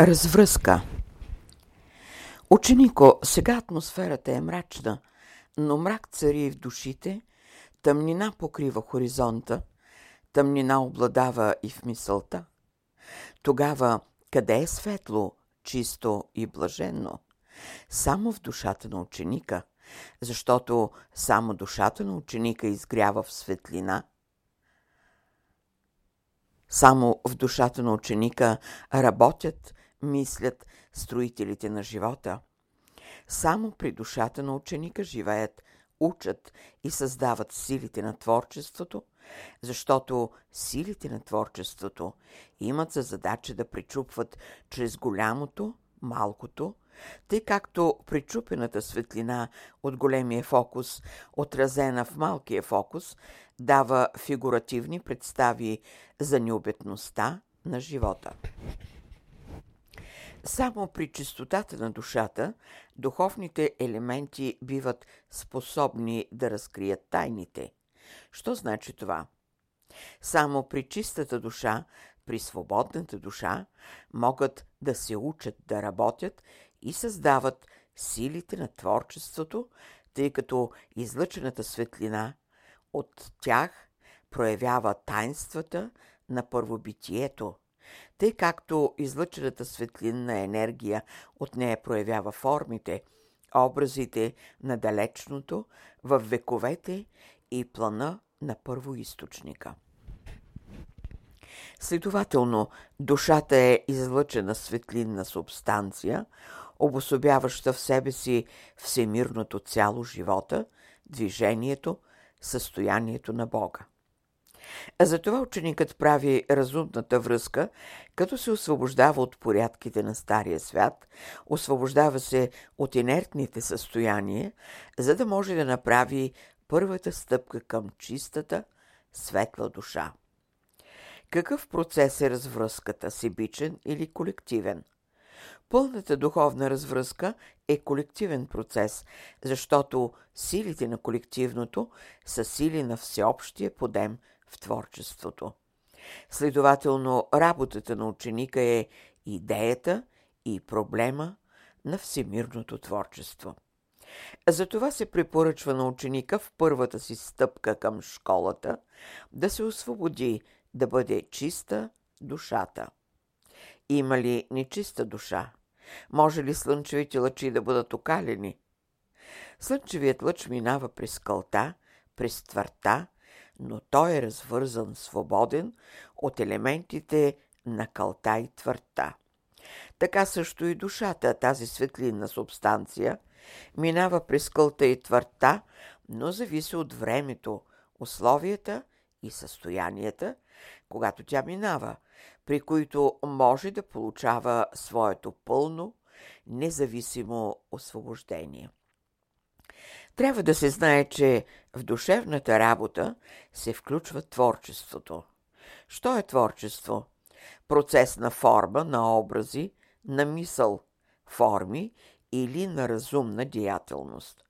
Развръзка Ученико, сега атмосферата е мрачна, но мрак цари в душите, тъмнина покрива хоризонта, тъмнина обладава и в мисълта. Тогава къде е светло, чисто и блаженно? Само в душата на ученика, защото само душата на ученика изгрява в светлина – само в душата на ученика работят мислят строителите на живота. Само при душата на ученика живеят, учат и създават силите на творчеството, защото силите на творчеството имат за задача да причупват чрез голямото, малкото, тъй както причупената светлина от големия фокус, отразена в малкия фокус, дава фигуративни представи за необетността на живота. Само при чистотата на душата духовните елементи биват способни да разкрият тайните. Що значи това? Само при чистата душа, при свободната душа, могат да се учат да работят и създават силите на творчеството, тъй като излъчената светлина от тях проявява тайнствата на първобитието – тъй както излъчената светлинна енергия от нея проявява формите, образите на далечното в вековете и плана на първоисточника. Следователно, душата е излъчена светлинна субстанция, обособяваща в себе си всемирното цяло живота, движението, състоянието на Бога. Затова ученикът прави разумната връзка, като се освобождава от порядките на Стария свят, освобождава се от инертните състояния, за да може да направи първата стъпка към чистата, светла душа. Какъв процес е развръзката, сибичен или колективен? Пълната духовна развръзка е колективен процес, защото силите на колективното са сили на всеобщия подем – в творчеството. Следователно, работата на ученика е идеята и проблема на всемирното творчество. Затова се препоръчва на ученика в първата си стъпка към школата да се освободи, да бъде чиста душата. Има ли нечиста душа? Може ли слънчевите лъчи да бъдат окалени? Слънчевият лъч минава през кълта, през твърта, но той е развързан свободен от елементите на кълта и твърта. Така също и душата, тази светлинна субстанция, минава през кълта и твърта, но зависи от времето, условията и състоянията, когато тя минава, при които може да получава своето пълно, независимо освобождение. Трябва да се знае, че в душевната работа се включва творчеството. Що е творчество? Процес на форма, на образи, на мисъл, форми или на разумна деятелност.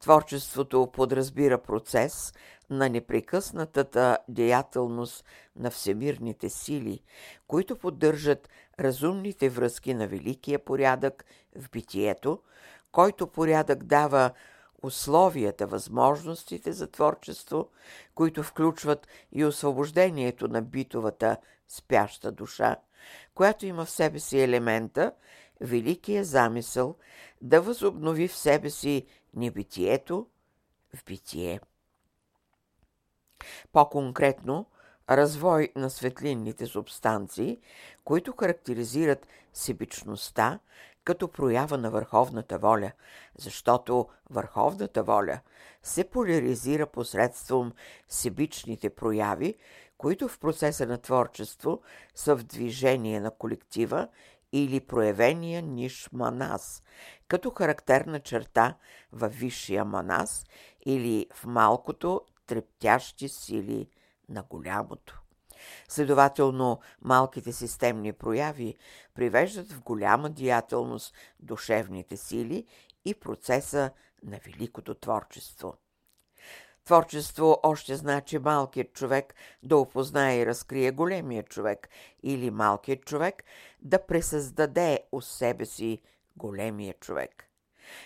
Творчеството подразбира процес на непрекъснатата деятелност на всемирните сили, които поддържат разумните връзки на великия порядък в битието, който порядък дава условията, възможностите за творчество, които включват и освобождението на битовата спяща душа, която има в себе си елемента, великия замисъл да възобнови в себе си небитието в битие. По-конкретно, развой на светлинните субстанции, които характеризират себичността като проява на върховната воля, защото върховната воля се поляризира посредством себичните прояви, които в процеса на творчество са в движение на колектива или проявения ниш манас, като характерна черта във висшия манас или в малкото трептящи сили на голямото. Следователно, малките системни прояви привеждат в голяма деятелност душевните сили и процеса на великото творчество. Творчество още значи малкият човек да опознае и разкрие големия човек или малкият човек да пресъздаде у себе си големия човек.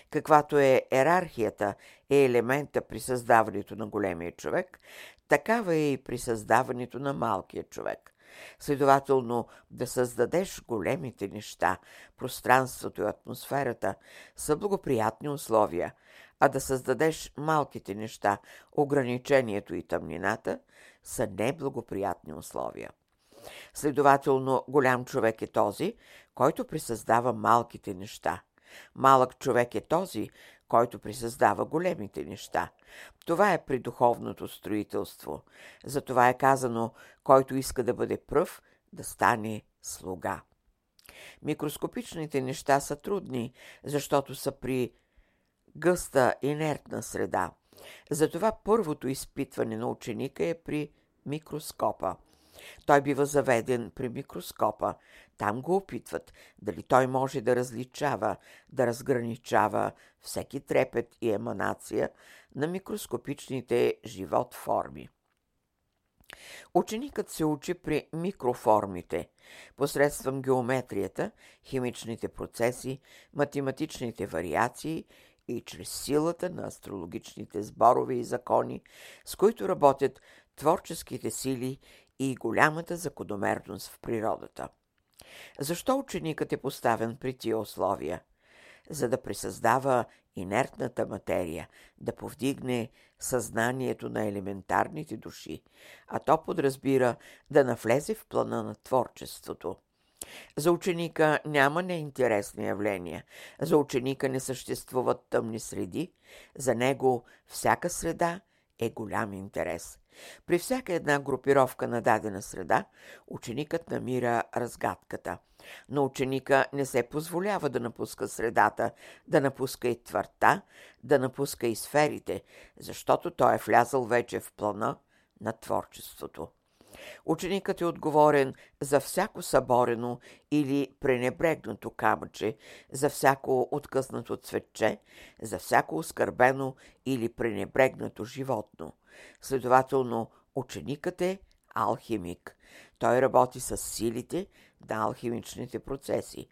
Каквато е ерархията е елемента при създаването на големия човек, такава е и при създаването на малкия човек. Следователно, да създадеш големите неща, пространството и атмосферата са благоприятни условия, а да създадеш малките неща, ограничението и тъмнината са неблагоприятни условия. Следователно, голям човек е този, който присъздава малките неща. Малък човек е този, който присъздава големите неща. Това е при духовното строителство. Затова е казано, който иска да бъде пръв, да стане слуга. Микроскопичните неща са трудни, защото са при гъста, инертна среда. Затова първото изпитване на ученика е при микроскопа. Той бива заведен при микроскопа. Там го опитват дали той може да различава, да разграничава всеки трепет и еманация на микроскопичните живот форми. Ученикът се учи при микроформите, посредством геометрията, химичните процеси, математичните вариации и чрез силата на астрологичните сборове и закони, с които работят творческите сили и голямата закономерност в природата. Защо ученикът е поставен при тия условия? За да присъздава инертната материя, да повдигне съзнанието на елементарните души, а то подразбира да навлезе в плана на творчеството. За ученика няма неинтересни явления. За ученика не съществуват тъмни среди. За него всяка среда е голям интерес. При всяка една групировка на дадена среда, ученикът намира разгадката. Но ученика не се позволява да напуска средата, да напуска и твърта, да напуска и сферите, защото той е влязъл вече в плана на творчеството. Ученикът е отговорен за всяко съборено или пренебрегнато камъче, за всяко откъснато цветче, за всяко оскърбено или пренебрегнато животно. Следователно, ученикът е алхимик. Той работи с силите на алхимичните процеси.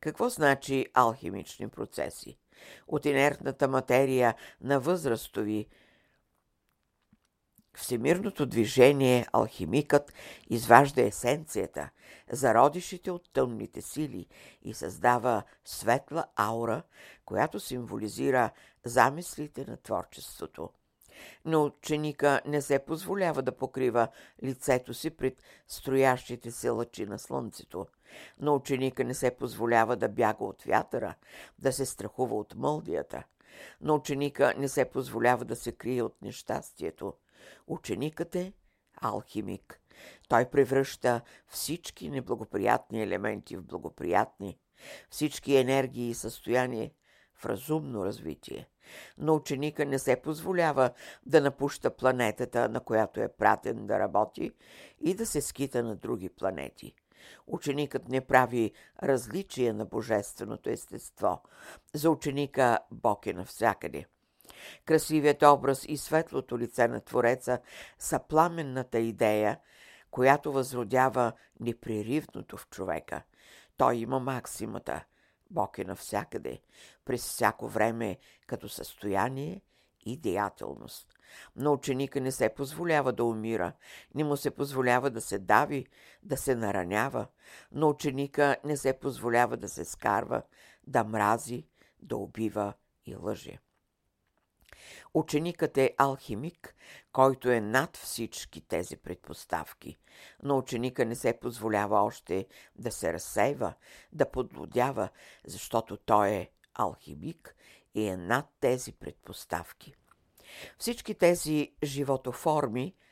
Какво значи алхимични процеси? От инертната материя на възрастови всемирното движение алхимикът изважда есенцията, зародишите от тъмните сили и създава светла аура, която символизира замислите на творчеството. Но ученика не се позволява да покрива лицето си пред строящите се лъчи на слънцето. Но ученика не се позволява да бяга от вятъра, да се страхува от мълдията. Но ученика не се позволява да се крие от нещастието. Ученикът е алхимик. Той превръща всички неблагоприятни елементи в благоприятни, всички енергии и състояние в разумно развитие. Но ученика не се позволява да напуща планетата, на която е пратен да работи и да се скита на други планети. Ученикът не прави различие на божественото естество. За ученика Бог е навсякъде. Красивият образ и светлото лице на Твореца са пламенната идея, която възродява непреривното в човека. Той има максимата. Бог е навсякъде, през всяко време, като състояние и деятелност. Но ученика не се позволява да умира, не му се позволява да се дави, да се наранява, но ученика не се позволява да се скарва, да мрази, да убива и лъже. Ученикът е алхимик, който е над всички тези предпоставки, но ученика не се позволява още да се разсейва, да подлодява, защото той е алхимик и е над тези предпоставки. Всички тези животоформи –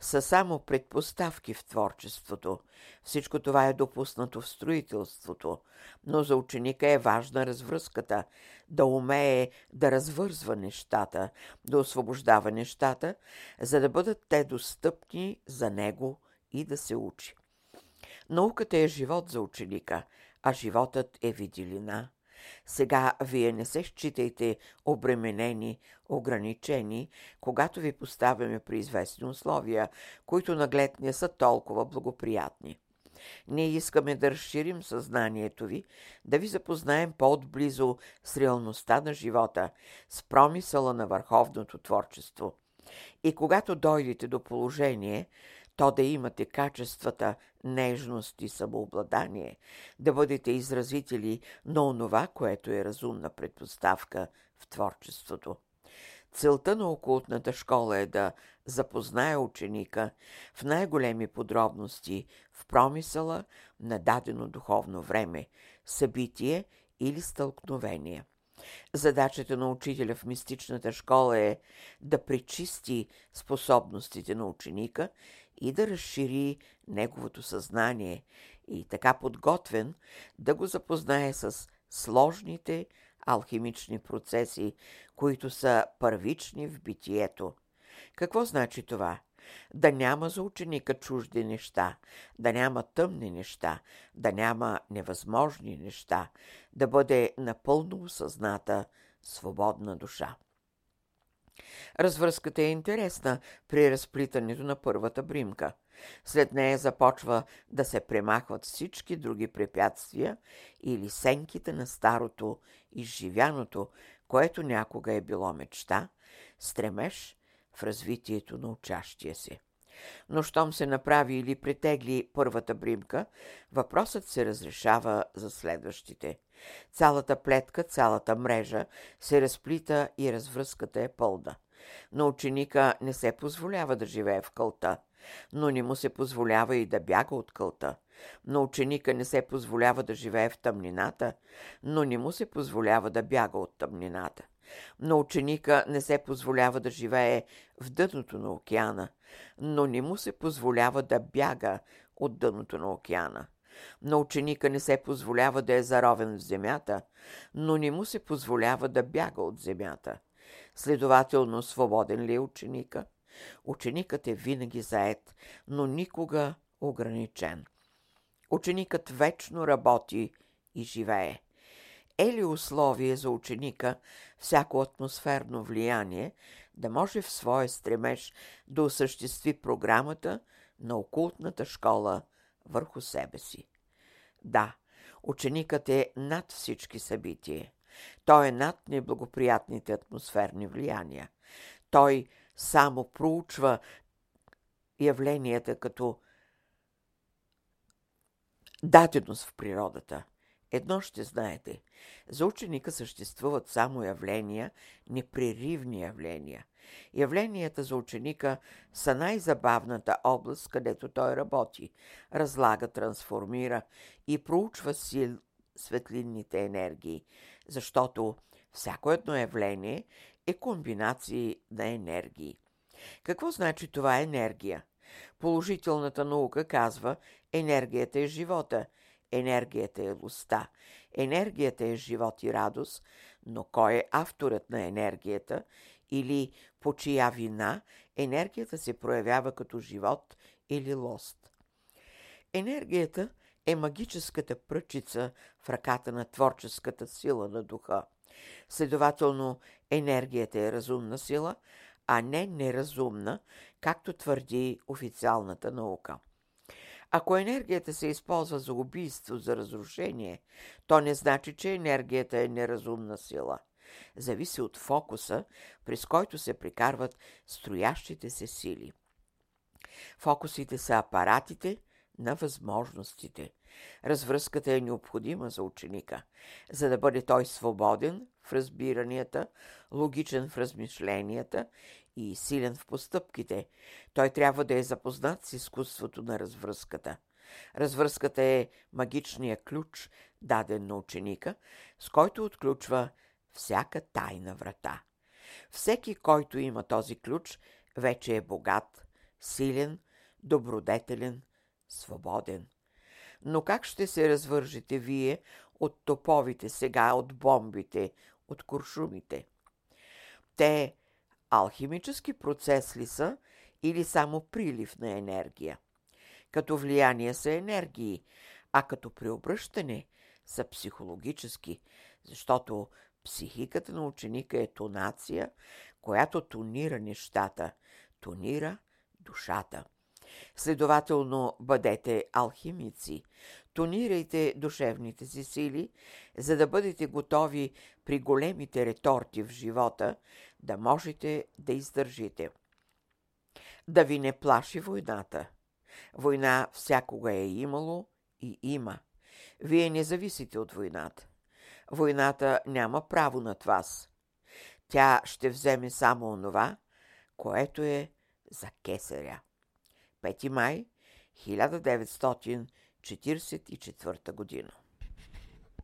са само предпоставки в творчеството. Всичко това е допуснато в строителството, но за ученика е важна развръзката, да умее да развързва нещата, да освобождава нещата, за да бъдат те достъпни за него и да се учи. Науката е живот за ученика, а животът е виделина. Сега вие не се считайте обременени, ограничени, когато ви поставяме при известни условия, които наглед не са толкова благоприятни. Ние искаме да разширим съзнанието ви, да ви запознаем по-отблизо с реалността на живота, с промисъла на върховното творчество. И когато дойдете до положение, то да имате качествата нежност и самообладание, да бъдете изразители на онова, което е разумна предпоставка в творчеството. Целта на окултната школа е да запознае ученика в най-големи подробности в промисъла на дадено духовно време, събитие или стълкновение. Задачата на учителя в мистичната школа е да пречисти способностите на ученика и да разшири неговото съзнание и така подготвен да го запознае с сложните алхимични процеси, които са първични в битието. Какво значи това? Да няма за ученика чужди неща, да няма тъмни неща, да няма невъзможни неща, да бъде напълно осъзната свободна душа. Развръзката е интересна при разплитането на първата бримка. След нея започва да се премахват всички други препятствия или сенките на старото, изживяното, което някога е било мечта, стремеж в развитието на учащия се. Но щом се направи или притегли първата бримка, въпросът се разрешава за следващите. Цялата плетка, цялата мрежа се разплита и развръзката е пълна. Но ученика не се позволява да живее в кълта, но не му се позволява и да бяга от кълта. Но ученика не се позволява да живее в тъмнината, но не му се позволява да бяга от тъмнината. Но ученика не се позволява да живее в дъното на океана, но не му се позволява да бяга от дъното на океана. На ученика не се позволява да е заровен в земята, но не му се позволява да бяга от земята. Следователно, свободен ли е ученика? Ученикът е винаги заед, но никога ограничен. Ученикът вечно работи и живее. Е ли условие за ученика всяко атмосферно влияние да може в своя стремеж да осъществи програмата на окултната школа върху себе си? Да, ученикът е над всички събития. Той е над неблагоприятните атмосферни влияния. Той само проучва явленията като даденост в природата. Едно ще знаете. За ученика съществуват само явления, непреривни явления. Явленията за ученика са най-забавната област, където той работи, разлага, трансформира и проучва сил светлинните енергии, защото всяко едно явление е комбинации на енергии. Какво значи това енергия? Положителната наука казва, енергията е живота, енергията е луста, енергията е живот и радост, но кой е авторът на енергията или по чия вина енергията се проявява като живот или лост? Енергията е магическата пръчица в ръката на творческата сила на духа. Следователно, енергията е разумна сила, а не неразумна, както твърди официалната наука. Ако енергията се използва за убийство, за разрушение, то не значи, че енергията е неразумна сила. Зависи от фокуса, през който се прикарват строящите се сили. Фокусите са апаратите на възможностите. Развръзката е необходима за ученика, за да бъде той свободен в разбиранията, логичен в размишленията и силен в постъпките. Той трябва да е запознат с изкуството на развръзката. Развръзката е магичният ключ, даден на ученика, с който отключва всяка тайна врата. Всеки, който има този ключ, вече е богат, силен, добродетелен, свободен. Но как ще се развържете вие от топовите сега, от бомбите, от куршумите? Те алхимически процес ли са или само прилив на енергия? Като влияние са енергии, а като преобръщане са психологически, защото психиката на ученика е тонация, която тонира нещата, тонира душата. Следователно, бъдете алхимици, тонирайте душевните си сили, за да бъдете готови при големите реторти в живота да можете да издържите. Да ви не плаши войната. Война всякога е имало и има. Вие не зависите от войната. Войната няма право над вас. Тя ще вземе само онова, което е за кесаря. 5 май 1944 година